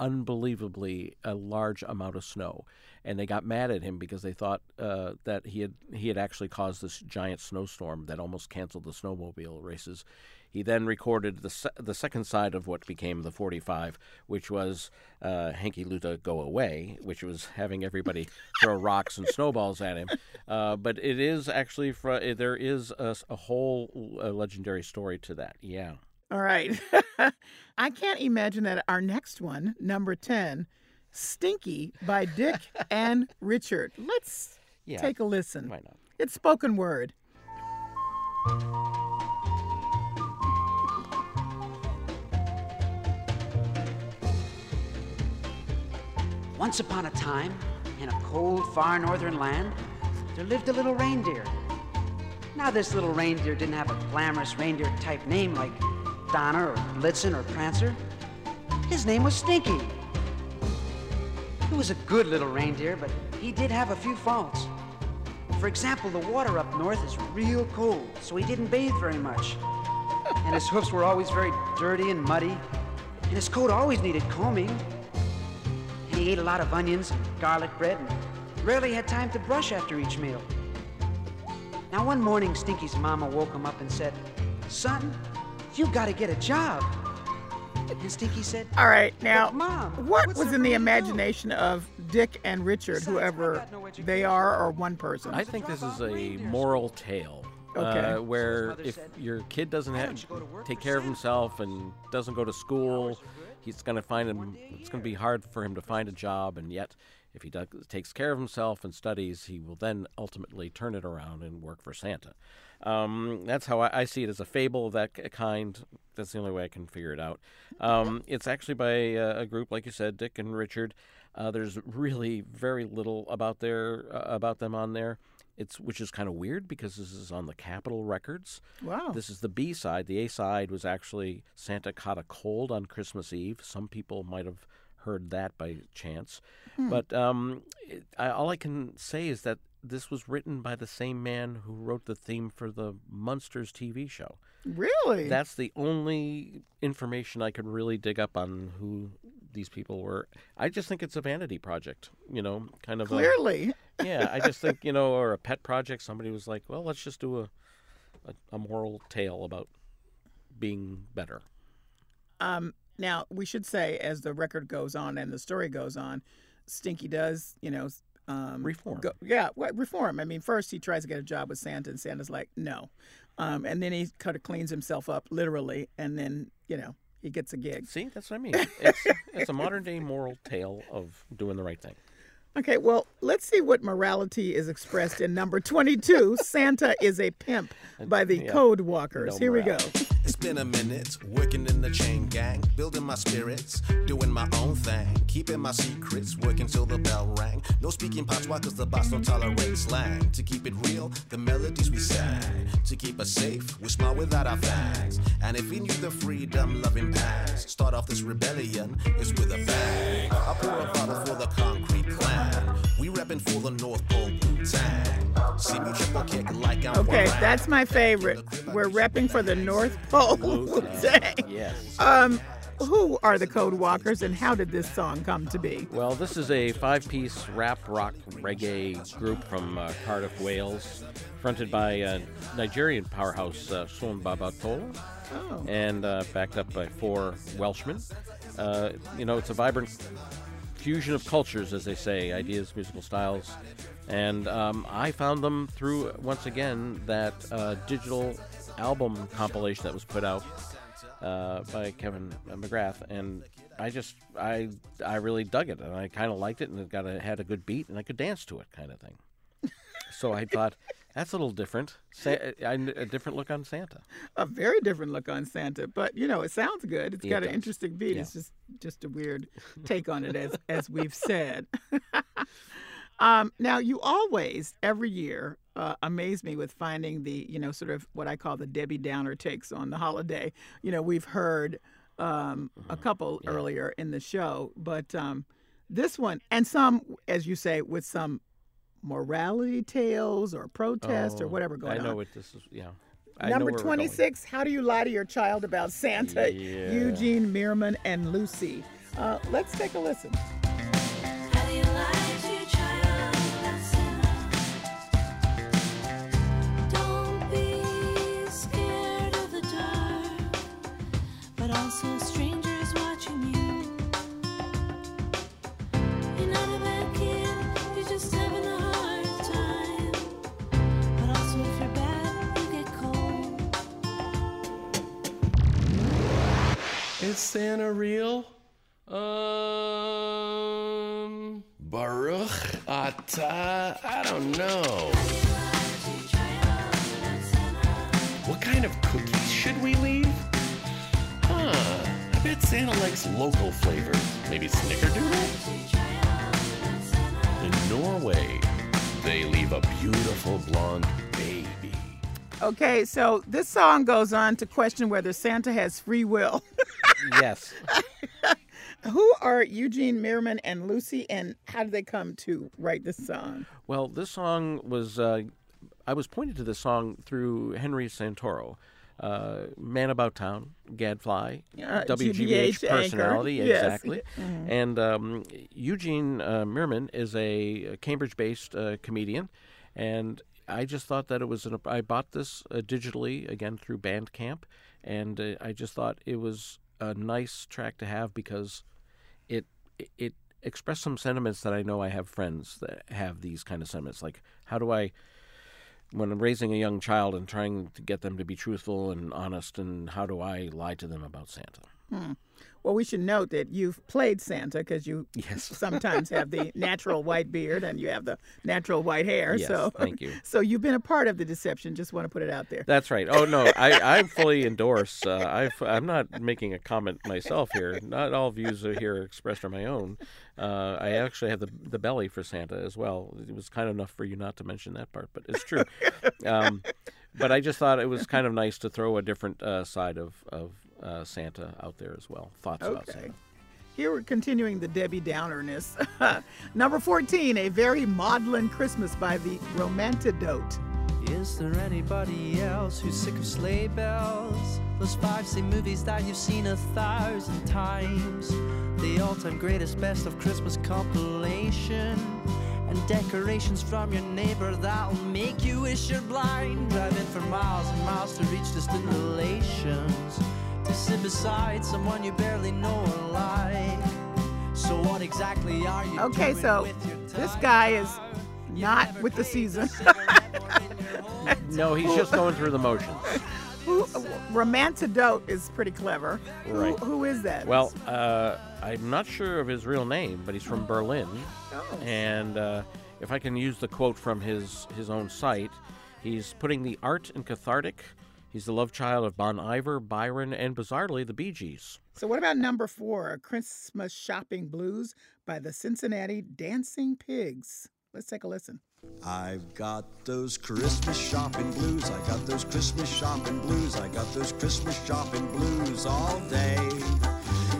Speaker 3: unbelievably a large amount of snow, and they got mad at him because they thought uh, that he had he had actually caused this giant snowstorm that almost canceled the snowmobile races. He then recorded the se- the second side of what became the 45, which was uh, Heikki Lunta Go Away, which was having everybody throw rocks and snowballs at him. Uh, but it is actually fr- there is a whole uh, legendary story to that. Yeah.
Speaker 1: All right. I can't imagine that our next one, number 10, Stinky by Dick and Richard. Let's
Speaker 3: Yeah.
Speaker 1: take a listen.
Speaker 3: Why not?
Speaker 1: It's spoken word.
Speaker 12: Once upon a time, in a cold, far northern land, there lived a little reindeer. Now, this little reindeer didn't have a glamorous reindeer type name like Donner or Blitzen or Prancer. His name was Stinky. He was a good little reindeer, but he did have a few faults. For example, the water up north is real cold, so he didn't bathe very much. And his hoofs were always very dirty and muddy, and his coat always needed combing. And he ate a lot of onions and garlic bread and rarely had time to brush after each meal. Now, one morning, Stinky's mama woke him up and said, Son, you gotta get a job. And Stinky said,
Speaker 1: All right, now,
Speaker 12: Mom,
Speaker 1: what was in the
Speaker 12: me do?"
Speaker 1: imagination of Dick and Richard, whoever they are, or one person?
Speaker 3: I think this is a moral tale.
Speaker 1: Okay.
Speaker 3: Uh, where if your kid doesn't have, take care of himself and doesn't go to school, he's going to find him. It's going to be hard for him to find a job, and yet, if he does, takes care of himself and studies, he will then ultimately turn it around and work for Santa. Um, that's how I, I see it as a fable of that kind. That's the only way I can figure it out. Um, it's actually by uh, a group, like you said, Dick and Richard. Uh, there's really very little about their uh, about them on there. It's which is kind of weird because this is on the Capitol Records.
Speaker 1: Wow.
Speaker 3: This is the B side. The A side was actually Santa Caught a Cold on Christmas Eve. Some people might have heard that by chance.
Speaker 1: Hmm.
Speaker 3: But um, it, I, all I can say is that this was written by the same man who wrote the theme for the Munsters TV show.
Speaker 1: Really?
Speaker 3: That's the only information I could really dig up on who these people were. I just think it's a vanity project, you know, kind of a-
Speaker 1: Clearly.
Speaker 3: yeah, I just think you know, or a pet project. Somebody was like, "Well, let's just do a a, a moral tale about being better."
Speaker 1: Um, now, we should say, as the record goes on and the story goes on, Stinky does, you know, um,
Speaker 3: Reform.
Speaker 1: Go, yeah, what, reform. I mean, first he tries to get a job with Santa, and Santa's like, no. Um, and then he kind of cleans himself up, literally, and then, you know, he gets a gig.
Speaker 3: See, that's what I mean. It's it's a modern day moral tale of doing the right thing.
Speaker 1: Okay, well, let's see what morality is expressed in number 22 Santa is a Pimp by the
Speaker 3: Yeah.
Speaker 1: Code Walkers.
Speaker 3: No
Speaker 1: Here we go.
Speaker 13: Been a minute, working in the chain gang, building my spirits, doing my own thing, keeping my secrets, working till the bell rang. No speaking patois cause the boss don't tolerate slang. To keep it real, the melodies we sang. To keep us safe, we smile without our fangs. And if we knew the freedom loving past, start off this rebellion is with a bang. I pour a bottle for the concrete clan. We reppin' for the North Pole Wu-Tang. See me triple kick like I'm
Speaker 1: Okay, that's my favorite. We're repping for the North Pole. Wu-Tang.
Speaker 3: Yes.
Speaker 1: Um, who are the Code Walkers and how did this song come to be?
Speaker 3: Well, this is a five piece rap rock reggae group from uh, Cardiff, Wales, fronted by uh, Nigerian powerhouse uh, Son Babatola
Speaker 1: Oh.
Speaker 3: and uh, backed up by four Welshmen. Uh, you know, it's a vibrant fusion of cultures, as they say, ideas, musical styles. And um, I found them through, once again, that uh, digital album compilation that was put out uh, by Kevin McGrath, and I just I I really dug it, and I kind of liked it, and it got a, had a good beat, and I could dance to it, kind of thing. so I thought that's a little different, Sa- a, a different look on Santa.
Speaker 1: A very different look on Santa, but you know, it sounds good. It's
Speaker 3: Yeah,
Speaker 1: got
Speaker 3: it
Speaker 1: an
Speaker 3: does.
Speaker 1: interesting beat.
Speaker 3: Yeah.
Speaker 1: It's just just a weird take on it as as we've said. um, now you always every year uh, amaze me with finding the you know sort of what I call the Debbie Downer takes on the holiday. You know, we've heard um, a
Speaker 3: Mm-hmm.
Speaker 1: couple earlier in the show, but um, this one and some, as you say, with some morality tales or protest or
Speaker 3: Oh,
Speaker 1: whatever going on.
Speaker 3: I know
Speaker 1: on.
Speaker 3: what this is. Yeah. I
Speaker 1: Number
Speaker 3: where we're going.
Speaker 1: 26, How Do You Lie to Your Child About Santa?
Speaker 3: Yeah.
Speaker 1: Eugene Mirman and Lucy. Uh, let's take a listen.
Speaker 14: Is Santa real? Um, Baruch Ata. I don't know. What kind of cookies should we leave? Huh. I bet Santa likes local flavors. Maybe Snickerdoodle? In Norway, they leave a beautiful blonde baby.
Speaker 1: Okay, so this song goes on to question whether Santa has free will.
Speaker 3: Yes.
Speaker 1: Who are Eugene Mirman and Lucy, and how did they come to write this song?
Speaker 3: Well, this song was. Uh, I was pointed to this song through Henry Santoro, uh, Man About Town, Gadfly,
Speaker 1: Uh,
Speaker 3: WGBH
Speaker 1: GBH
Speaker 3: personality,
Speaker 1: Yes.
Speaker 3: exactly.
Speaker 1: Mhm.
Speaker 3: And um, Eugene uh, Mirman is a Cambridge-based uh, comedian, and I just thought that it was. An, I bought this uh, digitally again through Bandcamp, and uh, I just thought it was a nice track to have because it it expressed some sentiments that I know I have friends that have these kind of sentiments. Like, how do I, when I'm raising a young child and trying to get them to be truthful and honest, and how do I lie to them about Santa?
Speaker 1: Hmm. Well, we should note that you've played Santa because you
Speaker 3: Yes.
Speaker 1: sometimes have the natural white beard and you have the natural white hair.
Speaker 3: Yes,
Speaker 1: so
Speaker 3: thank you.
Speaker 1: So you've been a part of the deception. Just want to put it out there.
Speaker 3: That's right. Oh no, I, I fully endorse. Uh, I, I'm not making a comment myself here. Not all views are here expressed are my own. Uh, I actually have the the belly for Santa as well. It was kind enough for you not to mention that part, but it's true. um, but I just thought it was kind of nice to throw a different uh, side of of uh, Santa out there as well. Thoughts about
Speaker 1: Okay.
Speaker 3: Santa.
Speaker 1: Here we're continuing the Debbie Downerness. Number 14, A Very Maudlin Christmas by the Romantidote.
Speaker 15: Is there anybody else who's sick of sleigh bells? Those five C movies that you've seen a thousand times. The all time greatest best of Christmas compilation. And decorations from your neighbor that'll make you wish you're blind. Driving for miles and miles to reach distant relations. To sit beside someone you barely know or like. So, what exactly are you
Speaker 1: Okay,
Speaker 15: doing
Speaker 1: so
Speaker 15: with your
Speaker 1: this guy is not with the season.
Speaker 3: No, he's just going through the motions.
Speaker 1: Who, Romantidote is pretty clever. Who- who is that?
Speaker 3: Well, uh, I'm not sure of his real name, but he's from Berlin.
Speaker 1: Oh.
Speaker 3: And uh, if I can use the quote from his, his own site, he's putting the art and cathartic He's the love child of Bon Iver, Byron, and bizarrely the Bee Gees.
Speaker 1: So, what about number four, Christmas Shopping Blues by the Cincinnati Dancing Pigs? Let's take a listen.
Speaker 16: I've got those Christmas shopping blues. I got those Christmas shopping blues. I got those Christmas shopping blues all day.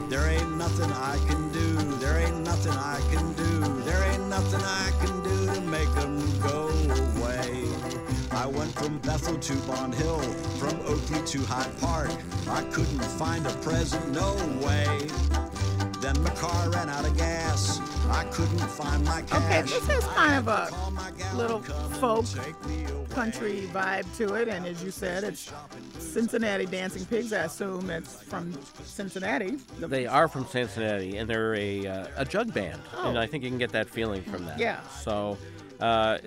Speaker 16: There ain't nothing I can do. There ain't nothing I can do. There ain't nothing I can do to make them go away. I went from Bethel to Bond Hill, from Oakley to Hyde Park. I couldn't find a present, no way. Then my car ran out of gas. I couldn't find my cash.
Speaker 1: Okay, this has kind of a little folk country vibe to it, and as you said, it's Cincinnati Dancing Pigs. I assume it's from Cincinnati.
Speaker 3: They are from Cincinnati, and they're a uh, a jug band, and
Speaker 1: Oh.
Speaker 3: I think you can get that feeling from that.
Speaker 1: Yeah.
Speaker 3: So, uh,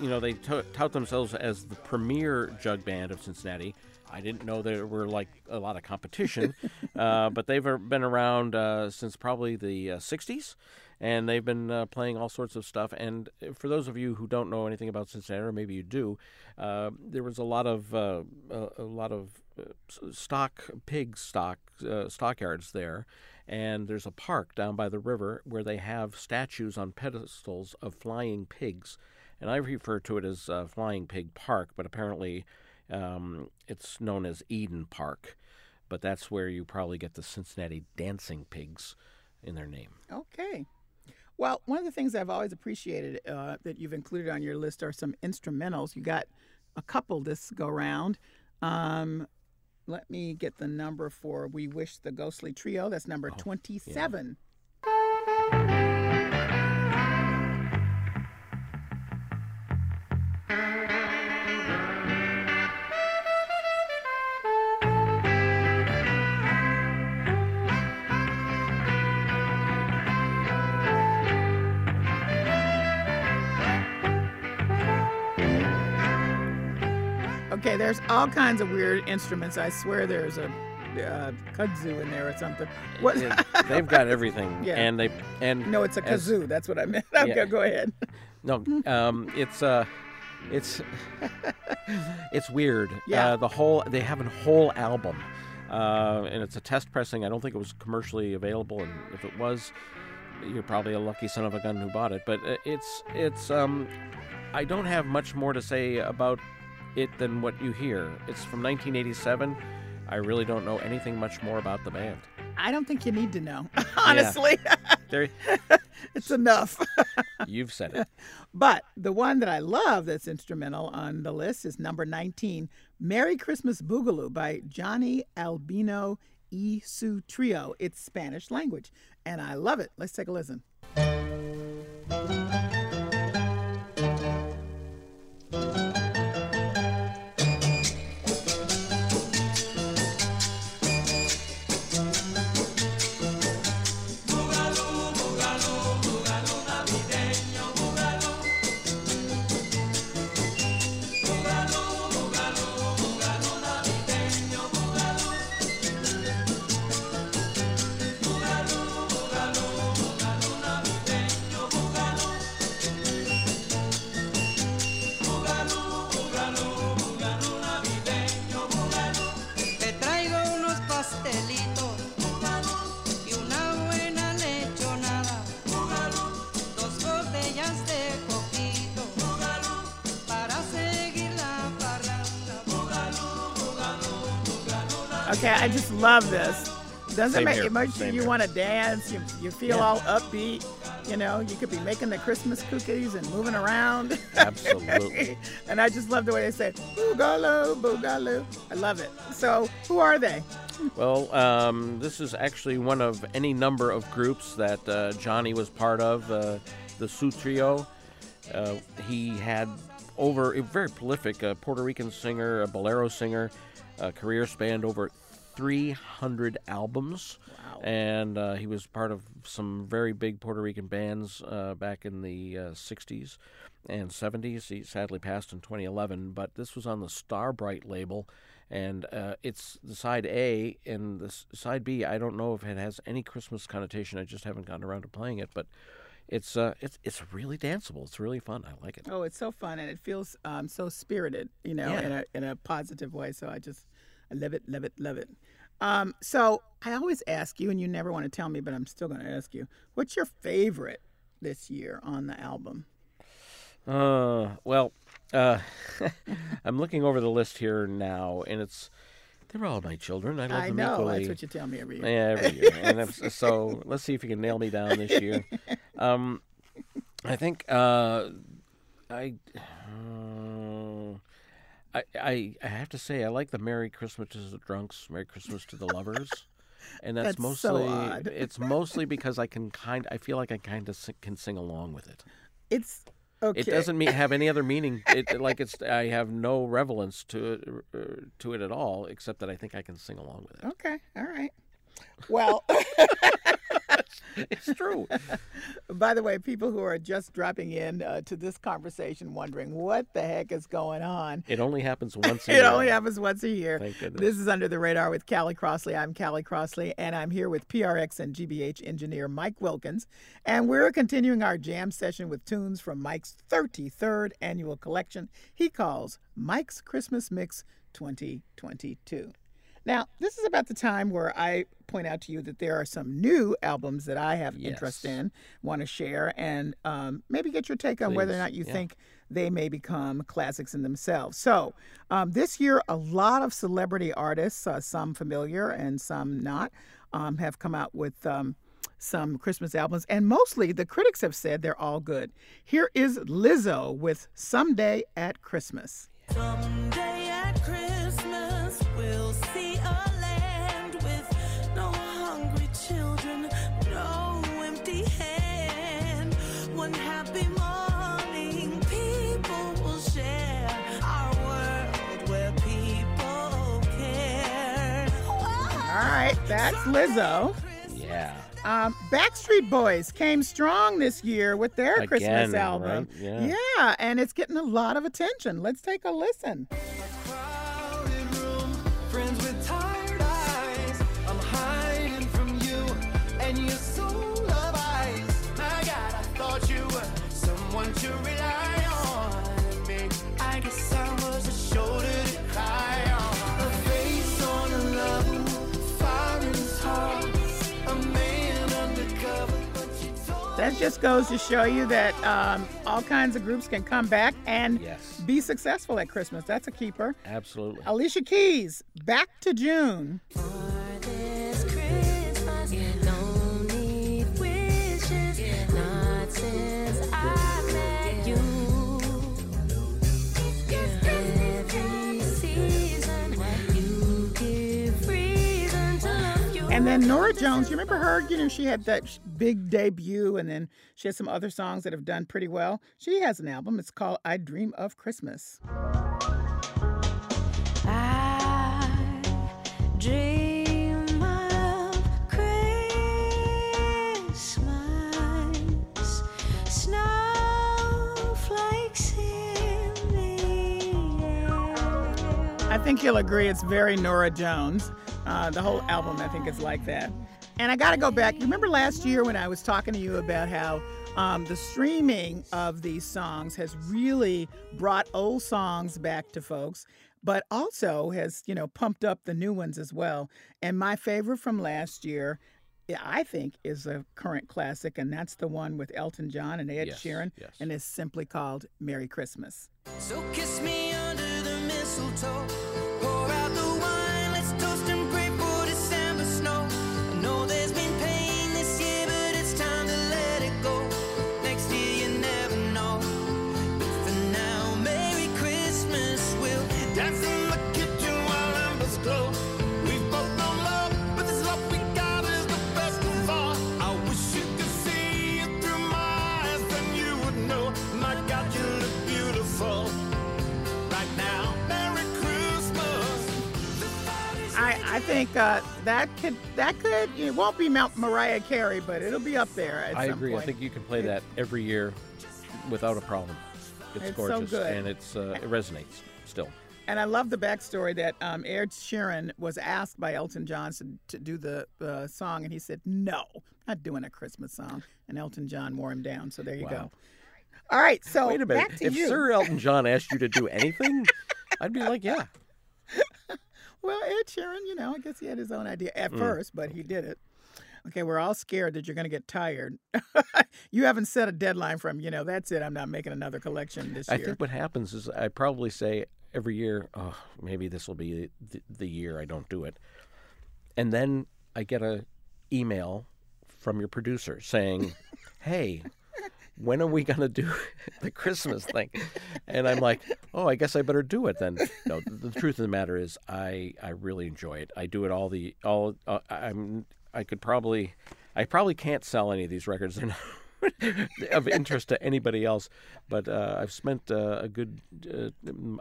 Speaker 3: you know, they to- tout themselves as the premier jug band of Cincinnati. I didn't know there were like a lot of competition, uh, but they've uh, been around uh, since probably the uh, '60s, and they've been uh, playing all sorts of stuff. And for those of you who don't know anything about Cincinnati, or maybe you do, uh, there was a lot of uh, a, a lot of uh, stock pig stock uh, stockyards there, and there's a park down by the river where they have statues on pedestals of flying pigs, and I refer to it as uh, Flying Pig Park, but apparently um, it's known as Eden Park, but that's where you probably get the Cincinnati Dancing Pigs in their name.
Speaker 1: Okay. Well, one of the things I've always appreciated uh, that you've included on your list are some instrumentals. You got a couple this go round. Um, let me get the number for We Wish the Ghostly Trio. That's number 27. Okay, there's all kinds of weird instruments. I swear there's a uh, kudzu in there or something. What?
Speaker 3: It- they've got everything,
Speaker 1: Yeah.
Speaker 3: and they and
Speaker 1: No, it's a
Speaker 3: as-
Speaker 1: kazoo. That's what I meant. Okay,
Speaker 3: Yeah.
Speaker 1: go ahead.
Speaker 3: No, um, it's uh, it's it's weird.
Speaker 1: Yeah.
Speaker 3: Uh, the whole they have a whole album, uh, and it's a test pressing. I don't think it was commercially available, and if it was, you're probably a lucky son of a gun who bought it. But uh, it's it's um, I don't have much more to say about it than what you hear. It's from 1987. I really don't know anything much more about the band.
Speaker 1: I don't think you need to know, honestly.
Speaker 3: There,
Speaker 1: it's enough.
Speaker 3: you've said it.
Speaker 1: But the one that I love that's instrumental on the list is number 19, Merry Christmas Boogaloo by Johnny Albino E Su Trio. It's Spanish language, and I love it. Let's take a listen. Okay, I just love this. Doesn't
Speaker 3: Same
Speaker 1: make
Speaker 3: here,
Speaker 1: it makes
Speaker 3: same
Speaker 1: you
Speaker 3: here.
Speaker 1: want to dance. You you feel
Speaker 3: Yeah.
Speaker 1: all upbeat. You know, you could be making the Christmas cookies and moving around.
Speaker 3: Absolutely.
Speaker 1: and I just love the way they say boogaloo, boogaloo. I love it. So, who are they?
Speaker 3: Well, um, this is actually one of any number of groups that uh, Johnny was part of, uh, the Su Trio. Uh, he had over a very prolific uh, Puerto Rican singer, a bolero singer, a career spanned over 300 albums.
Speaker 1: Wow.
Speaker 3: And uh, he was part of some very big Puerto Rican bands uh, back in the uh, 60s and 70s. He sadly passed in 2011, but this was on the Starbright label and uh, it's the side A and the side B. I don't know if it has any Christmas connotation. I just haven't gotten around to playing it, but it's uh, it's it's really danceable. It's really fun. I like it.
Speaker 1: Oh, it's so fun and it feels um, so spirited, you know,
Speaker 3: Yeah.
Speaker 1: in a in a positive way. So I just I love it, love it, love it. Um, so I always ask you, and you never want to tell me, but I'm still going to ask you, what's your favorite this year on the album?
Speaker 3: Uh, well, uh, I'm looking over the list here now, and it's they're all my children. I love
Speaker 1: I
Speaker 3: them
Speaker 1: know,
Speaker 3: equally.
Speaker 1: that's what you tell me every year.
Speaker 3: Yeah, every year. so let's see if you can nail me down this year. Um, I think uh, I, uh, I I I have to say I like the Merry Christmas to the drunks, Merry Christmas to the lovers. And that's,
Speaker 1: That's so
Speaker 3: mostly
Speaker 1: odd.
Speaker 3: it's mostly because I can kind I feel like I kind of can sing along with it.
Speaker 1: It's okay.
Speaker 3: It doesn't mean have any other meaning. It, like it's I have no relevance to it uh, to it at all, except that I think I can sing along with it.
Speaker 1: Okay, all right. Well,
Speaker 3: it's true.
Speaker 1: By the way, people who are just dropping in uh, to this conversation wondering what the heck is going on.
Speaker 3: It only happens once a
Speaker 1: it
Speaker 3: year.
Speaker 1: only happens once a year.
Speaker 3: Thank goodness.
Speaker 1: This is Under the Radar with Callie Crossley. I'm Callie Crossley, and I'm here with PRX and GBH engineer Mike Wilkins. And we're continuing our jam session with tunes from Mike's 33rd annual collection he calls Mike's Christmas Mix 2022. Now, this is about the time where I point out to you that there are some new albums that I have interest in, want to share, and um, maybe get your take on whether or not you
Speaker 3: yeah.
Speaker 1: think they may become classics in themselves. So, um, this year, a lot of celebrity artists, uh, some familiar and some not, um, have come out with um, some Christmas albums, and mostly the critics have said they're all good. Here is Lizzo with Someday at Christmas.
Speaker 17: Someday
Speaker 1: that's Lizzo.
Speaker 3: Yeah.
Speaker 1: Um, Backstreet Boys came strong this year with their Christmas album.
Speaker 3: right? Yeah.
Speaker 1: yeah, and it's getting a lot of attention. Let's take a listen. That just goes to show you that um, all kinds of groups can come back and be successful at Christmas. That's a keeper.
Speaker 3: Absolutely.
Speaker 1: Alicia Keys, Back to June. Then Norah Jones, you remember her? You know, she had that big debut, and then she has some other songs that have done pretty well. She has an album. It's called I Dream of Christmas.
Speaker 17: I dream of Christmas, snowflakes in the air.
Speaker 1: I think you'll agree it's very Norah Jones. Uh, the whole album, I think, is like that. And I got to go back. You remember last year when I was talking to you about how um, the streaming of these songs has really brought old songs back to folks, but also has, you know, pumped up the new ones as well. And my favorite from last year, I think, is a current classic, and that's the one with Elton John and Ed
Speaker 17: Yes,
Speaker 1: Sheeran,
Speaker 17: yes.
Speaker 1: and it's simply called Merry Christmas.
Speaker 17: So kiss me under the mistletoe.
Speaker 1: Think uh, that could that could it won't be Mount Mariah Carey, but it'll be up there at
Speaker 3: I
Speaker 1: some
Speaker 3: agree.
Speaker 1: point.
Speaker 3: I think you can play that every year without a problem. It's,
Speaker 1: It's so
Speaker 3: gorgeous
Speaker 1: good.
Speaker 3: and it's uh, it resonates still.
Speaker 1: And I love the backstory that um, Ed Sheeran was asked by Elton John to, to do the uh, song, and he said, "No, not doing a Christmas song." And Elton John wore him down. So there you
Speaker 3: Wow.
Speaker 1: go. All right, so
Speaker 3: Wait a minute.
Speaker 1: back to
Speaker 3: If
Speaker 1: you.
Speaker 3: Sir Elton John asked you to do anything, I'd be like, yeah.
Speaker 1: Well, Ed Sheeran, you know, I guess he had his own idea at
Speaker 3: Mm.
Speaker 1: first, but he did it. Okay, we're all scared that you're going to get tired. you haven't set a deadline from, you know, that's it. I'm not making another collection this
Speaker 3: I
Speaker 1: year.
Speaker 3: I think what happens is I probably say every year, oh, maybe this will be the, the year I don't do it, and then I get a email from your producer saying, "Hey, when are we going to do the Christmas thing?" And I'm like, "Oh, I guess I better do it then." No, the, truth of the matter is, I I really enjoy it. I do it all the all. Uh, I'm I could probably, I probably can't sell any of these records. They're of interest to anybody else. But uh, I've spent uh, a good uh,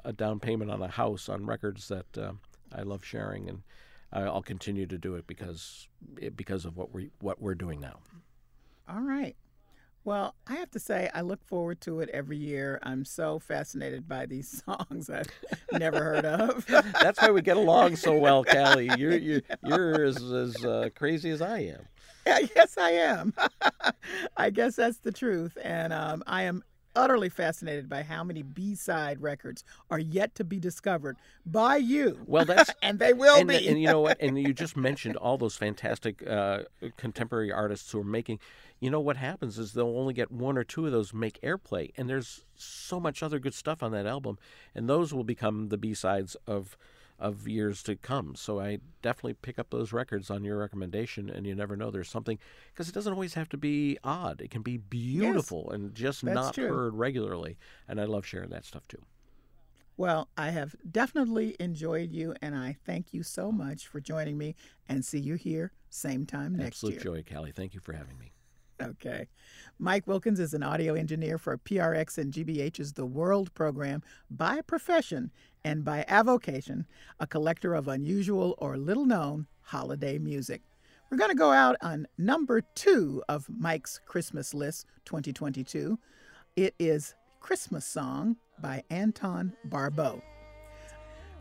Speaker 3: a down payment on a house on records that uh, I love sharing, and I'll continue to do it because because of what we what we're doing now.
Speaker 1: All right. Well, I have to say, I look forward to it every year. I'm so fascinated by these songs I've never heard of.
Speaker 3: That's why we get along so well, Callie. You're you're, you're as as uh, crazy as I am.
Speaker 1: Yeah, yes, I am. I guess that's the truth. And um, I am utterly fascinated by how many B side records are yet to be discovered by you.
Speaker 3: Well, that's
Speaker 1: and they will
Speaker 3: and,
Speaker 1: be.
Speaker 3: And you know what? And you just mentioned all those fantastic uh, contemporary artists who are making. You know what happens is they'll only get one or two of those make airplay, and there's so much other good stuff on that album, and those will become the B sides of of years to come. So I definitely pick up those records on your recommendation, and you never know there's something because it doesn't always have to be odd. It can be beautiful and just not
Speaker 1: true.
Speaker 3: heard regularly, and I love sharing that stuff too.
Speaker 1: Well, I have definitely enjoyed you, and I thank you so much for joining me. And see you here same time next week.
Speaker 3: Absolute
Speaker 1: year.
Speaker 3: joy, Callie. Thank you for having me.
Speaker 1: Okay. Mike Wilkins is an audio engineer for PRX and GBH's The World program by profession and by avocation, a collector of unusual or little known holiday music. We're going to go out on number two of Mike's Christmas List 2022. It is Christmas Song by Anton Barbeau.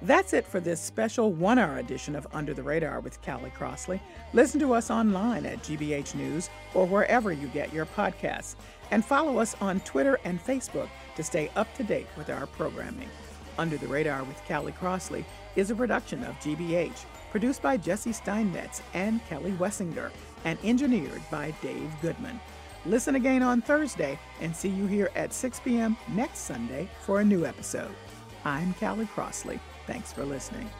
Speaker 1: That's it for this special one hour edition of Under the Radar with Callie Crossley. Listen to us online at GBH News or wherever you get your podcasts. And follow us on Twitter and Facebook to stay up to date with our programming. Under the Radar with Callie Crossley is a production of GBH, produced by Jesse Steinmetz and Kelly Wessinger, and engineered by Dave Goodman. Listen again on Thursday and see you here at 6 p.m. next Sunday for a new episode. I'm Callie Crossley. Thanks for listening.